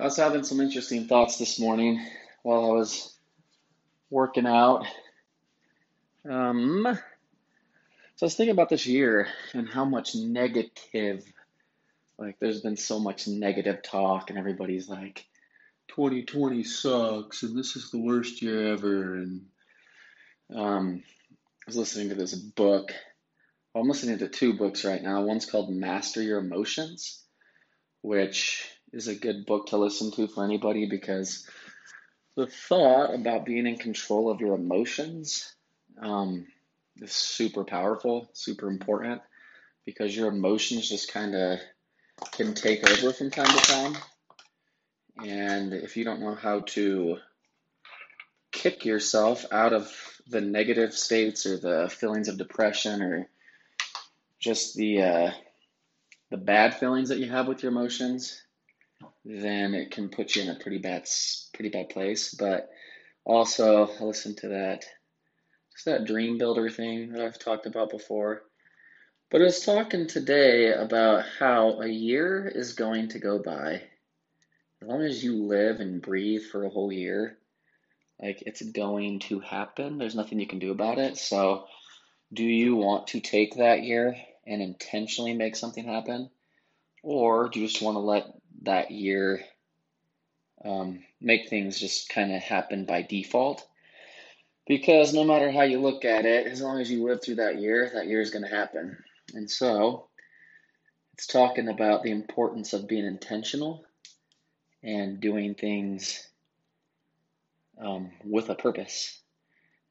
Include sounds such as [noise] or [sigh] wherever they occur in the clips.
I was having some interesting thoughts this morning while I was working out. Um, so I was thinking about this year and how much negative, like, there's been so much negative talk, and everybody's like, 2020 sucks, and this is the worst year ever. And um, I was listening to this book. I'm listening to two books right now. One's called Master Your Emotions, which is a good book to listen to for anybody because the thought about being in control of your emotions um, is super powerful, super important because your emotions just kind of can take over from time to time. And if you don't know how to kick yourself out of the negative states or the feelings of depression or just the uh, the bad feelings that you have with your emotions, then it can put you in a pretty bad pretty bad place. But also, I listened to that just that dream builder thing that I've talked about before. But I was talking today about how a year is going to go by. As long as you live and breathe for a whole year, like it's going to happen. There's nothing you can do about it. So, do you want to take that year and intentionally make something happen? Or do you just want to let that year um, make things just kind of happen by default. Because no matter how you look at it, as long as you live through that year, that year is going to happen. And so it's talking about the importance of being intentional and doing things um, with a purpose.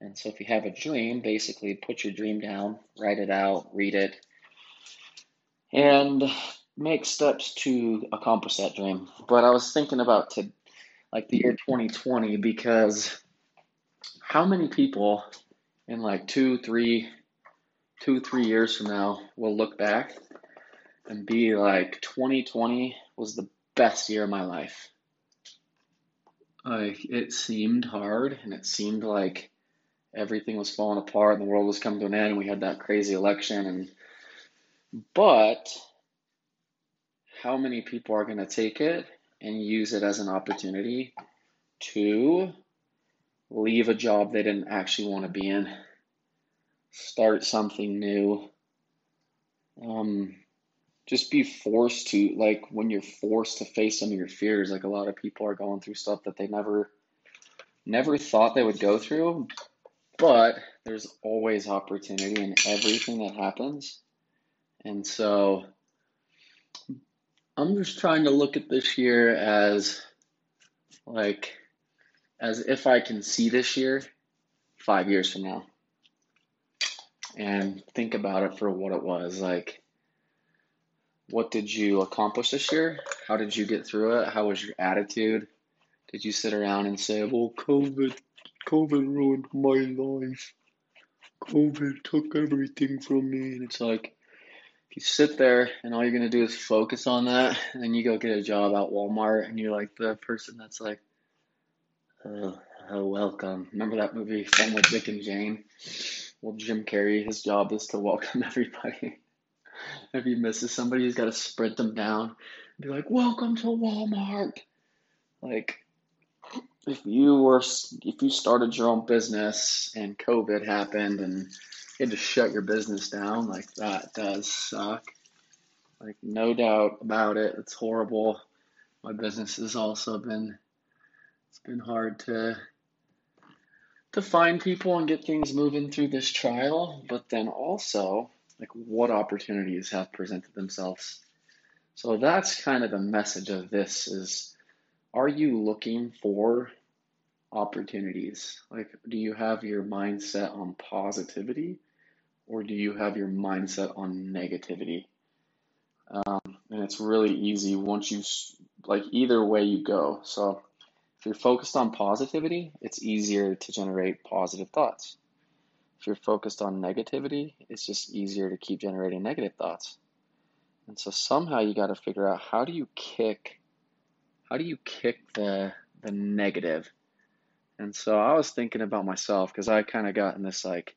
And so if you have a dream, basically put your dream down, write it out, read it, and make steps to accomplish that dream. But I was thinking about to like the year 2020 because how many people in like two, three, two, three years from now will look back and be like 2020 was the best year of my life. Like it seemed hard and it seemed like everything was falling apart and the world was coming to an end and we had that crazy election and but how many people are going to take it and use it as an opportunity to leave a job they didn't actually want to be in, start something new, um, just be forced to, like, when you're forced to face some of your fears, like, a lot of people are going through stuff that they never, never thought they would go through, but there's always opportunity in everything that happens. And so, I'm just trying to look at this year as like as if I can see this year five years from now. And think about it for what it was like what did you accomplish this year? How did you get through it? How was your attitude? Did you sit around and say well covid covid ruined my life. Covid took everything from me. And it's like you sit there and all you're gonna do is focus on that, and then you go get a job at Walmart, and you're like the person that's like, oh, oh welcome. Remember that movie, Fun with Dick and Jane? Well, Jim Carrey, his job is to welcome [laughs] everybody. if he misses somebody, he's got to sprint them down and be like, "Welcome to Walmart." Like, if you were, if you started your own business and COVID happened and you had to shut your business down, like that does suck. Like no doubt about it. It's horrible. My business has also been it's been hard to to find people and get things moving through this trial, but then also like what opportunities have presented themselves. So that's kind of the message of this is are you looking for opportunities? Like do you have your mindset on positivity or do you have your mindset on negativity? Um, and it's really easy once you, like, either way you go. So if you're focused on positivity, it's easier to generate positive thoughts. If you're focused on negativity, it's just easier to keep generating negative thoughts. And so somehow you got to figure out how do you kick, how do you kick the the negative? And so I was thinking about myself because I kind of got in this like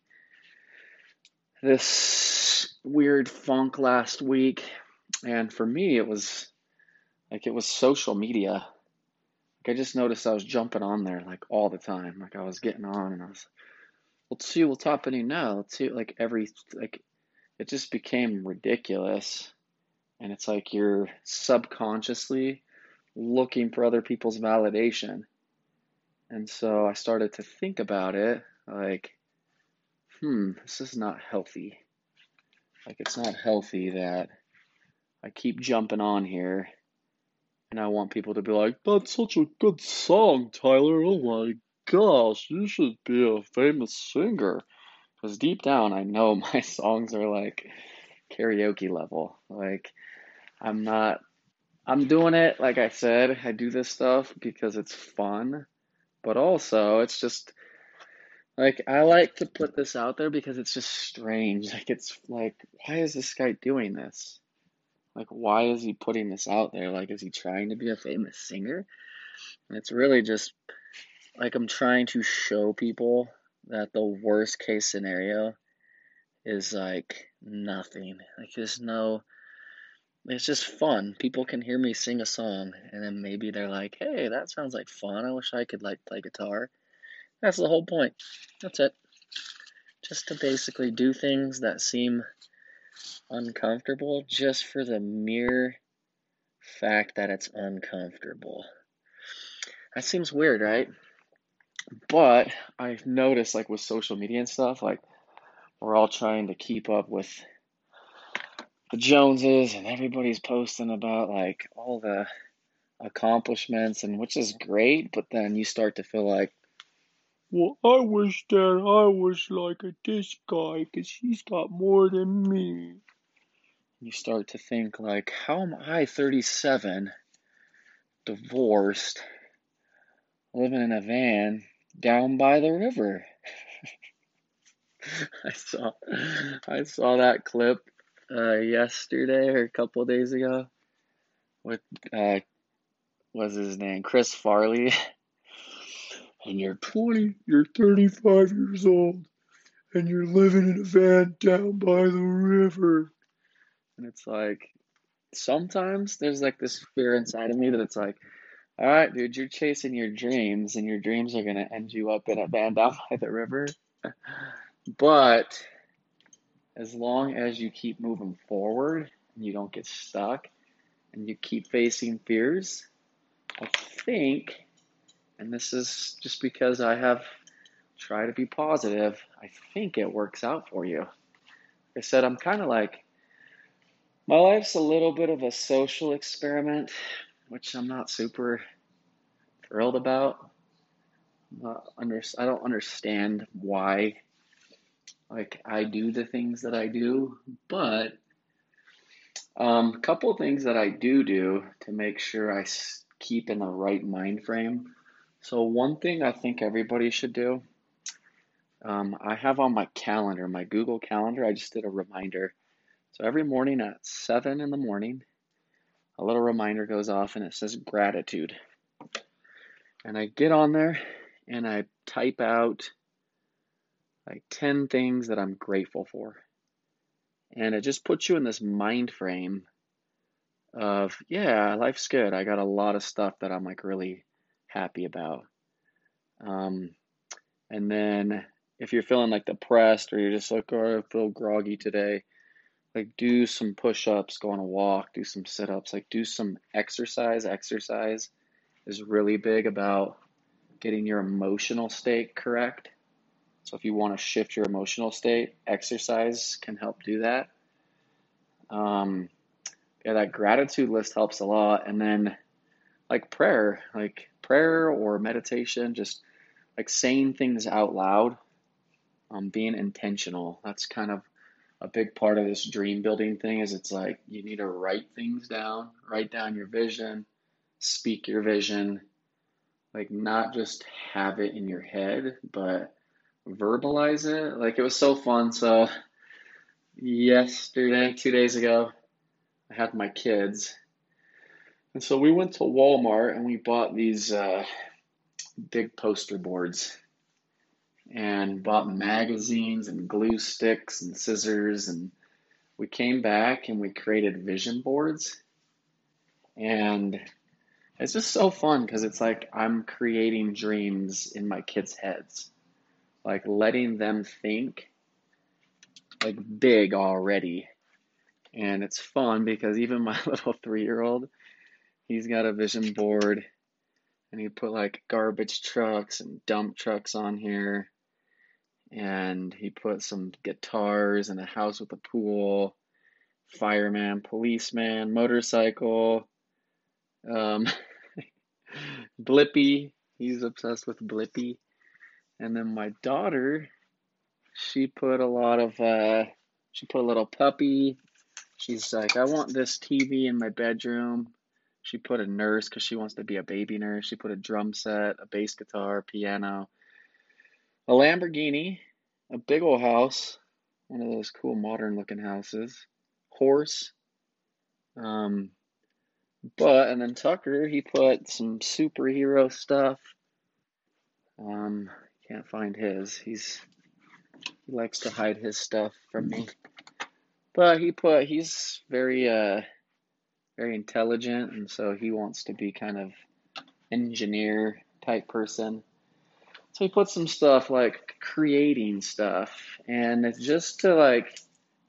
this weird funk last week. And for me, it was like it was social media. Like I just noticed I was jumping on there like all the time. Like I was getting on and I was let's see what's happening now. Let's see like every like it just became ridiculous. And it's like you're subconsciously looking for other people's validation. And so I started to think about it like, hmm, this is not healthy. Like, it's not healthy that I keep jumping on here and I want people to be like, that's such a good song, Tyler. Oh my gosh, you should be a famous singer. Because deep down, I know [laughs] my songs are like karaoke level. Like, I'm not, I'm doing it, like I said, I do this stuff because it's fun, but also it's just, like, I like to put this out there because it's just strange. Like, it's like, why is this guy doing this? Like, why is he putting this out there? Like, is he trying to be a famous singer? And it's really just like I'm trying to show people that the worst case scenario is like nothing. Like, there's no, it's just fun. People can hear me sing a song and then maybe they're like, hey, that sounds like fun. I wish I could like play guitar. That's the whole point. That's it. Just to basically do things that seem uncomfortable just for the mere fact that it's uncomfortable. That seems weird, right? But I've noticed, like with social media and stuff, like we're all trying to keep up with the Joneses, and everybody's posting about like all the accomplishments, and which is great. But then you start to feel like, well, I wish that I was like a this guy because he's got more than me. You start to think like, how am I 37, divorced, living in a van down by the river? [laughs] I saw I saw that clip uh, yesterday or a couple days ago with uh, was his name Chris Farley. [laughs] and you're 20, you're 35 years old, and you're living in a van down by the river. And it's like sometimes there's like this fear inside of me that it's like, all right, dude, you're chasing your dreams, and your dreams are gonna end you up in a van down [laughs] by the river. [laughs] but as long as you keep moving forward and you don't get stuck and you keep facing fears, I think, and this is just because I have tried to be positive, I think it works out for you. Like I said, I'm kind of like, my life's a little bit of a social experiment, which I'm not super thrilled about. Under, I don't understand why like I do the things that I do, but um, a couple things that I do do to make sure I keep in the right mind frame. So one thing I think everybody should do, um, I have on my calendar, my Google Calendar. I just did a reminder. So every morning at seven in the morning, a little reminder goes off and it says gratitude. And I get on there and I type out like 10 things that I'm grateful for. And it just puts you in this mind frame of, yeah, life's good. I got a lot of stuff that I'm like really happy about. Um, and then if you're feeling like depressed or you're just like, oh, I feel groggy today, like do some push ups, go on a walk, do some sit ups, like do some exercise. Exercise is really big about getting your emotional state correct. So if you want to shift your emotional state, exercise can help do that. Um, yeah, that gratitude list helps a lot. And then like prayer, like prayer or meditation, just like saying things out loud, um, being intentional. That's kind of a big part of this dream building thing is it's like you need to write things down, write down your vision, speak your vision, like not just have it in your head, but verbalize it. Like it was so fun. So yesterday, two days ago, I had my kids. And so we went to Walmart and we bought these uh, big poster boards and bought magazines and glue sticks and scissors. And we came back and we created vision boards. And it's just so fun because it's like I'm creating dreams in my kids' heads, like letting them think like big already. And it's fun because even my [laughs] little three year old, he's got a vision board and he put like garbage trucks and dump trucks on here. And he put some guitars and a house with a pool, fireman, policeman, motorcycle, um, [laughs] Blippi, he's obsessed with Blippi. And then my daughter, she put a lot of, uh, she put a little puppy. She's like, I want this TV in my bedroom. She put a nurse because she wants to be a baby nurse. She put a drum set, a bass guitar, piano, a Lamborghini, a big old house, one of those cool modern looking houses, horse, um, but and then Tucker, he put some superhero stuff. Um, can't find his. He's he likes to hide his stuff from me. But he put he's very uh very intelligent and so he wants to be kind of engineer type person. So he put some stuff like creating stuff and it's just to like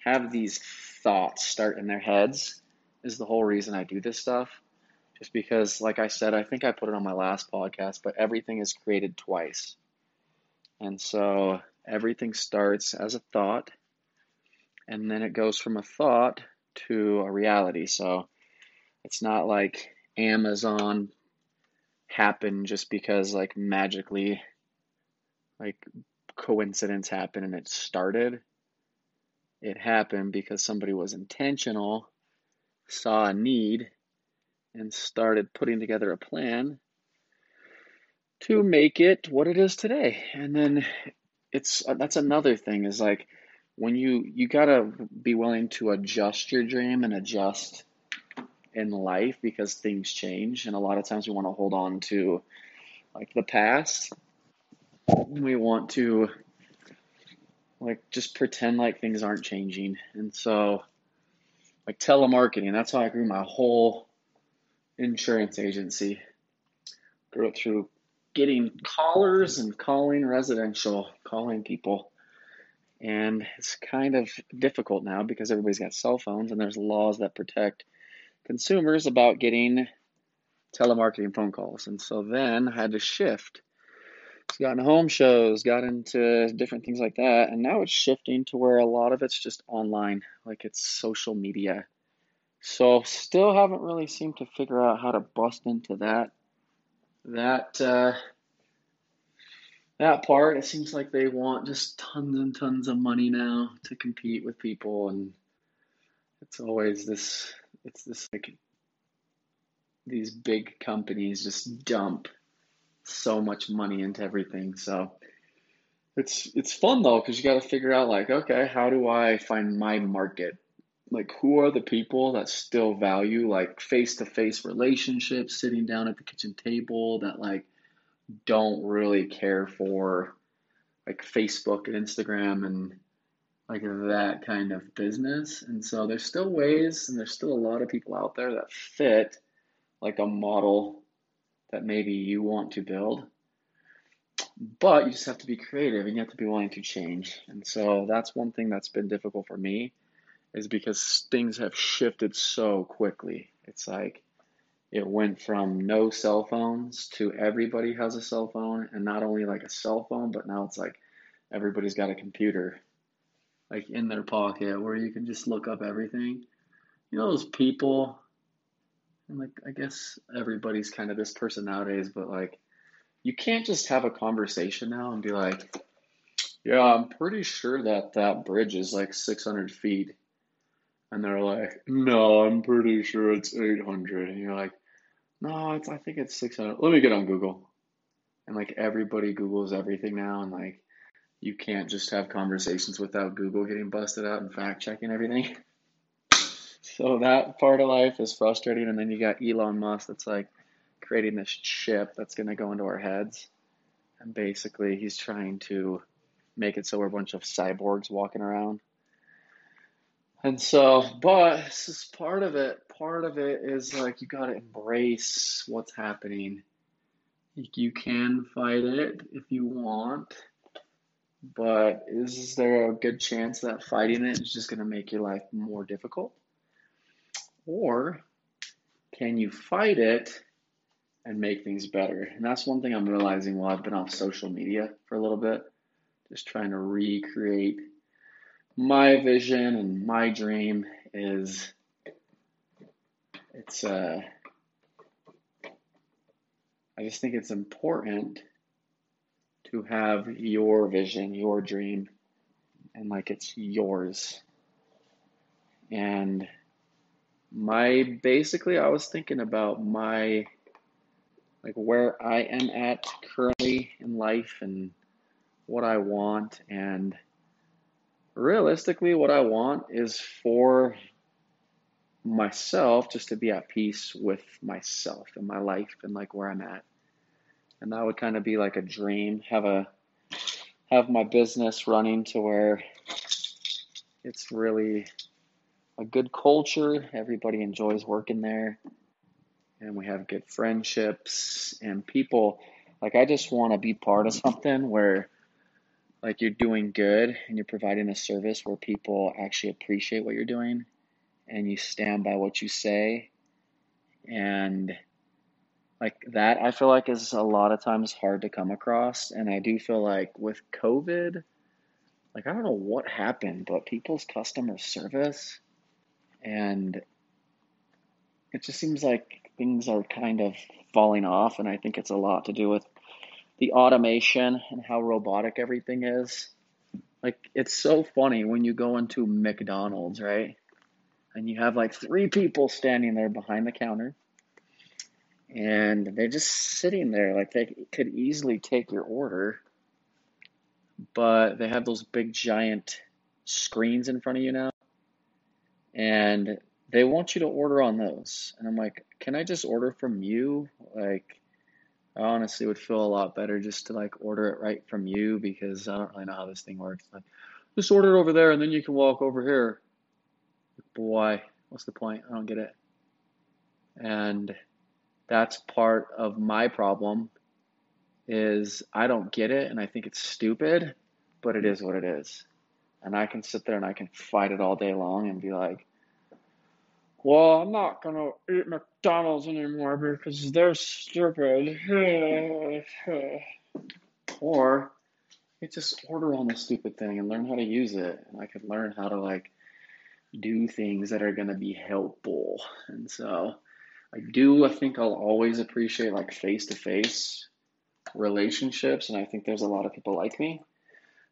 have these thoughts start in their heads is the whole reason I do this stuff. Just because, like I said, I think I put it on my last podcast, but everything is created twice. And so everything starts as a thought, and then it goes from a thought to a reality. So it's not like Amazon happened just because, like, magically, like, coincidence happened and it started. It happened because somebody was intentional saw a need and started putting together a plan to make it what it is today. And then it's uh, that's another thing is like when you you got to be willing to adjust your dream and adjust in life because things change and a lot of times we want to hold on to like the past. We want to like just pretend like things aren't changing. And so like telemarketing. That's how I grew my whole insurance agency. Grew it through getting callers and calling residential, calling people. And it's kind of difficult now because everybody's got cell phones and there's laws that protect consumers about getting telemarketing phone calls. And so then I had to shift. So got home shows, got into different things like that, and now it's shifting to where a lot of it's just online, like it's social media. So still haven't really seemed to figure out how to bust into that that uh, that part. It seems like they want just tons and tons of money now to compete with people, and it's always this. It's this like these big companies just dump so much money into everything. So it's it's fun though because you got to figure out like okay, how do I find my market? Like who are the people that still value like face to face relationships, sitting down at the kitchen table that like don't really care for like Facebook and Instagram and like that kind of business. And so there's still ways and there's still a lot of people out there that fit like a model that maybe you want to build. But you just have to be creative and you have to be willing to change. And so that's one thing that's been difficult for me is because things have shifted so quickly. It's like it went from no cell phones to everybody has a cell phone, and not only like a cell phone, but now it's like everybody's got a computer like in their pocket where you can just look up everything. You know those people and like I guess everybody's kind of this person nowadays, but like you can't just have a conversation now and be like, "Yeah, I'm pretty sure that that bridge is like 600 feet." And they're like, no, I'm pretty sure it's 800. And you're like, no, it's, I think it's 600. Let me get on Google. And like everybody Googles everything now. And like, you can't just have conversations without Google getting busted out and fact checking everything. [laughs] so that part of life is frustrating. And then you got Elon Musk that's like creating this chip that's going to go into our heads. And basically, he's trying to make it so we're a bunch of cyborgs walking around And so, but this is part of it. Part of it is like you got to embrace what's happening. You can fight it if you want, but is there a good chance that fighting it is just going to make your life more difficult? Or can you fight it and make things better? And that's one thing I'm realizing while I've been off social media for a little bit, just trying to recreate my vision and my dream is it's uh I just think it's important to have your vision, your dream, and like it's yours. And my basically, I was thinking about my like where I am at currently in life and what I want. And realistically, what I want is for myself just to be at peace with myself and my life and like where I'm at. And that would kind of be like a dream. Have a have my business running to where it's really a good culture. Everybody enjoys working there. And we have good friendships and people. Like, I just want to be part of something where, like, you're doing good and you're providing a service where people actually appreciate what you're doing and you stand by what you say. And, like, that I feel like is a lot of times hard to come across. And I do feel like with COVID, like, I don't know what happened, but people's customer service and it just seems like things are kind of falling off, and I think it's a lot to do with the automation and how robotic everything is. Like, it's so funny when you go into McDonald's, right? And you have like three people standing there behind the counter, and they're just sitting there. Like, they could easily take your order, but they have those big giant screens in front of you now, and they want you to order on those. And I'm like, can I just order from you? Like, I honestly would feel a lot better just to like order it right from you because I don't really know how this thing works. Like, just order it over there and then you can walk over here. Boy, what's the point? I don't get it. And that's part of my problem is I don't get it and I think it's stupid, but it is what it is. And I can sit there and I can fight it all day long and be like, well, I'm not gonna eat McDonald's anymore because they're stupid. [sighs] or you just order on the stupid thing and learn how to use it. And I could learn how to like do things that are gonna be helpful. And so I do I think I'll always appreciate like face to face relationships and I think there's a lot of people like me.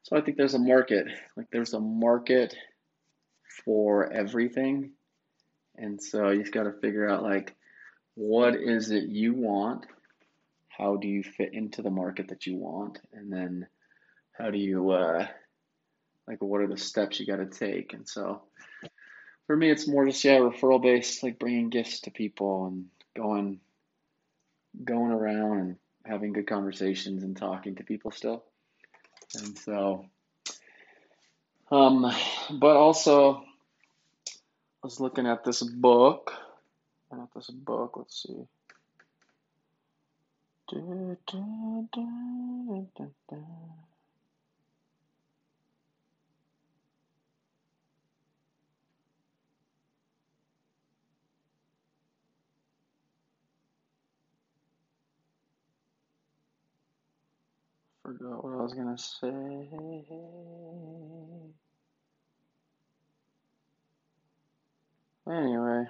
So I think there's a market. Like there's a market for everything and so you've got to figure out like what is it you want? How do you fit into the market that you want? And then how do you uh like what are the steps you got to take? And so for me it's more just yeah, referral based like bringing gifts to people and going going around and having good conversations and talking to people still. And so um but also I was looking at this book. At this book, let's see. Da, da, da, Forgot what I was gonna say. Anyway,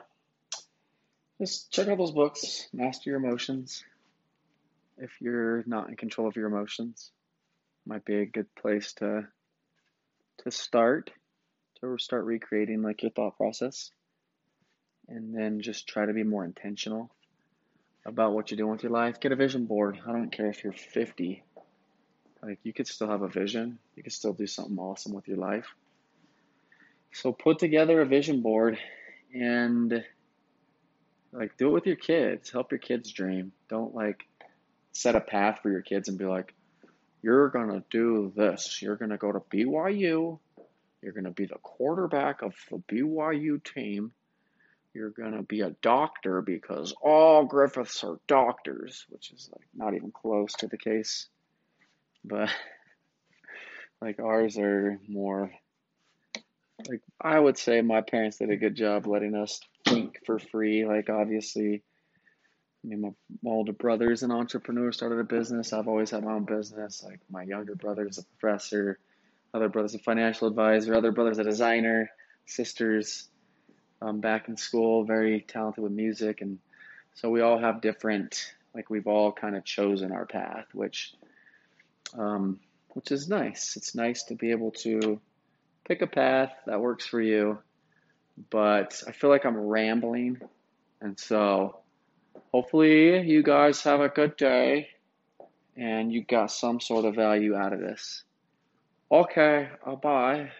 just check out those books. Master Your Emotions. If you're not in control of your emotions, might be a good place to to start to start recreating like your thought process, and then just try to be more intentional about what you're doing with your life. Get a vision board. I don't care if you're 50. Like you could still have a vision. You could still do something awesome with your life. So put together a vision board and like do it with your kids. Help your kids dream. Don't like set a path for your kids and be like, you're gonna do this. You're gonna go to BYU You're going to be the quarterback of the BYU team. You're going to be a doctor because all Griffiths are doctors, which is like not even close to the case. But [laughs] like ours are more like I would say my parents did a good job letting us think for free. Like obviously I mean, my, my older is an entrepreneur, started a business. I've always had my own business. Like my younger brother is a professor, other brother's a financial advisor, other brother's a designer, sisters um, back in school, very talented with music, and so we all have different. Like we've all kind of chosen our path, which, um, which is nice. It's nice to be able to pick a path that works for you. But I feel like I'm rambling, and so hopefully you guys have a good day and you got some sort of value out of this. Okay, uh, bye.